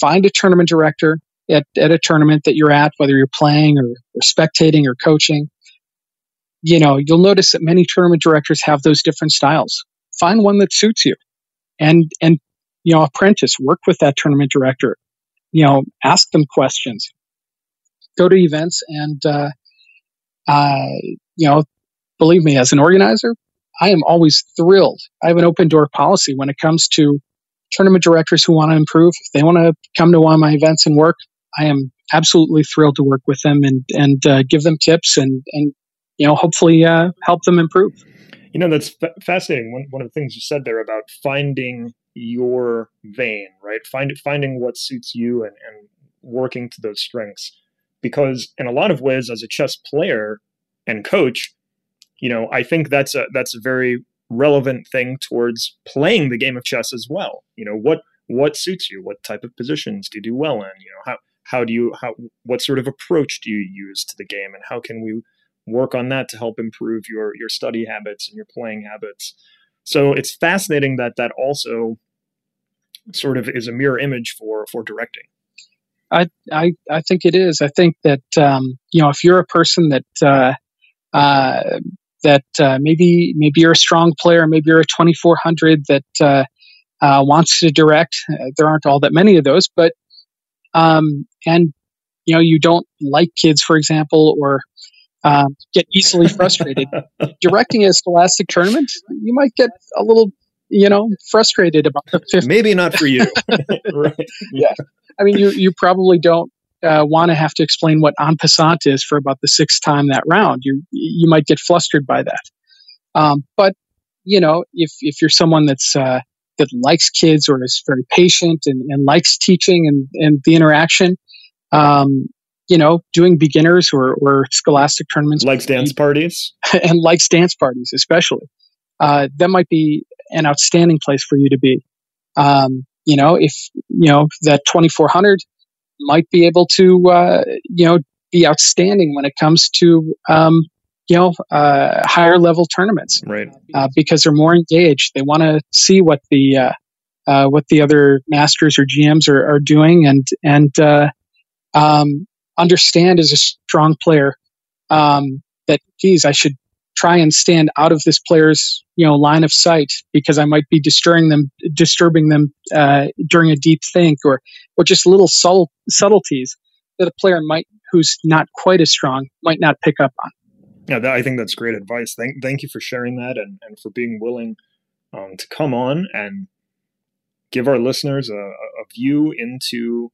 Find a tournament director at, at a tournament that you're at, whether you're playing or, or spectating or coaching. You know, you'll notice that many tournament directors have those different styles. Find one that suits you, and and you know, apprentice, work with that tournament director, you know, ask them questions, go to events, and uh, uh, you know, believe me, as an organizer, I am always thrilled. I have an open door policy when it comes to tournament directors who want to improve. If they want to come to one of my events and work, I am absolutely thrilled to work with them and and uh, give them tips and and you know hopefully uh, help them improve. You know that's fascinating. One one of the things you said there about finding your vein, right? Find finding what suits you and, and working to those strengths. Because in a lot of ways, as a chess player and coach, you know, I think that's a that's a very relevant thing towards playing the game of chess as well. You know, what what suits you? What type of positions do you do well in? You know, how how do you how what sort of approach do you use to the game, and how can we work on that to help improve your your study habits and your playing habits? So it's fascinating that that also sort of is a mirror image for for directing. I I, I think it is. I think that um, you know if you're a person that uh, uh, that uh, maybe maybe you're a strong player, maybe you're a 2400 that uh, uh, wants to direct. Uh, there aren't all that many of those, but um, and you know you don't like kids, for example, or um, get easily frustrated. <laughs> Directing a scholastic tournament, you might get a little you know, frustrated about the fifth. Maybe not for you. <laughs> <laughs> right. Yeah. I mean, you, you probably don't uh, want to have to explain what en passant is for about the sixth time that round. You, you might get flustered by that. Um, but, you know, if, if you're someone that's, uh, that likes kids or is very patient and, and likes teaching and, and the interaction, um, you know, doing beginners or, or scholastic tournaments. Likes dance parties. <laughs> and likes dance parties, especially. Uh, that might be an outstanding place for you to be. Um, you know, if you know that 2400 might be able to, uh, you know, be outstanding when it comes to, um, you know, uh, higher level tournaments, right? Uh, because they're more engaged. They want to see what the uh, uh, what the other masters or GMs are, are doing, and and uh, um, understand as a strong player um, that, geez, I should try and stand out of this player's you know line of sight because I might be disturbing them, disturbing them uh, during a deep think, or or just little subtle, subtleties that a player might who's not quite as strong might not pick up on. Yeah, that, I think that's great advice. Thank thank you for sharing that and, and for being willing um, to come on and give our listeners a, a view into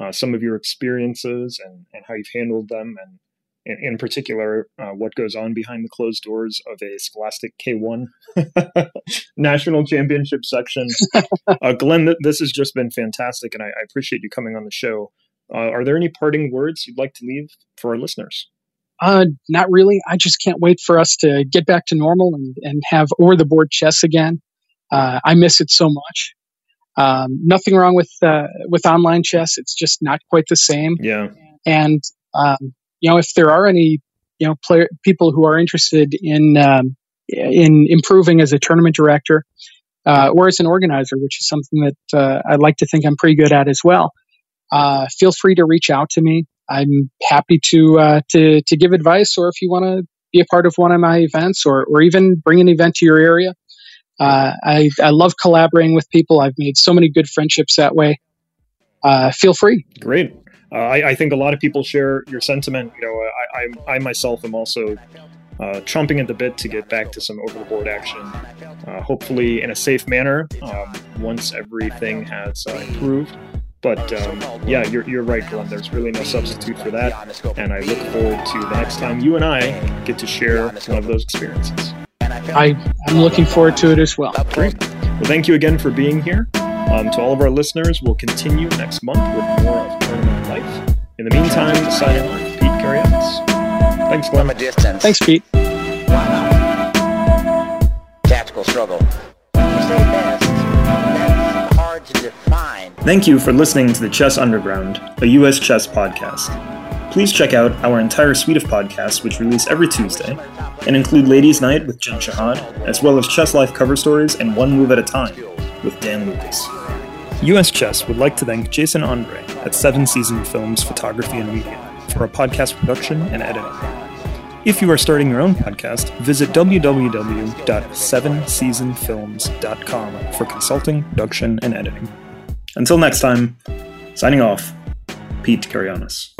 uh, some of your experiences and, and how you've handled them and in, in particular, uh, what goes on behind the closed doors of a Scholastic K1 <laughs> national championship section. <laughs> Uh, Glenn, th- this has just been fantastic, and I, I appreciate you coming on the show. Uh, are there any parting words you'd like to leave for our listeners? Uh, not really. I just can't wait for us to get back to normal and, and have over the board chess again. Uh, I miss it so much. Um, nothing wrong with uh, with online chess. It's just not quite the same. Yeah. And um, you know, if there are any, you know, player, people who are interested in um, in improving as a tournament director uh, or as an organizer, which is something that uh, I'd like to think I'm pretty good at as well, uh, feel free to reach out to me. I'm happy to uh, to to give advice, or if you want to be a part of one of my events, or or even bring an event to your area. Uh, I I love collaborating with people. I've made so many good friendships that way. Uh, feel free. Great. Uh, I, I, think a lot of people share your sentiment. You know, I, I, I myself am also uh, chomping at the bit to get back to some over the board action, uh, hopefully in a safe manner um, once everything has uh, improved. But um, yeah, you're, you're right, Glenn. There's really no substitute for that. And I look forward to the next time you and I get to share one of those experiences. I, I'm looking forward to it as well. Great. Well, thank you again for being here. Um, to all of our listeners, we'll continue next month with more of Tournament Life. In the meantime, signing off, Pete Karagianis. Thanks, Glenn. From a distance. Thanks, Pete. Tactical struggle. When best, that's hard to define. Thank you for listening to the Chess Underground, a U.S. chess podcast. Please check out our entire suite of podcasts, which release every Tuesday, and include Ladies' Night with Jen Shahade, as well as Chess Life cover stories and One Move at a Time with Dan Lucas. US Chess would like to thank Jason Andre at Seven Season Films Photography and Media for our podcast production and editing. If you are starting your own podcast, visit www.sevenseasonfilms.com for consulting, production, and editing. Until next time, signing off, Pete Karagianis.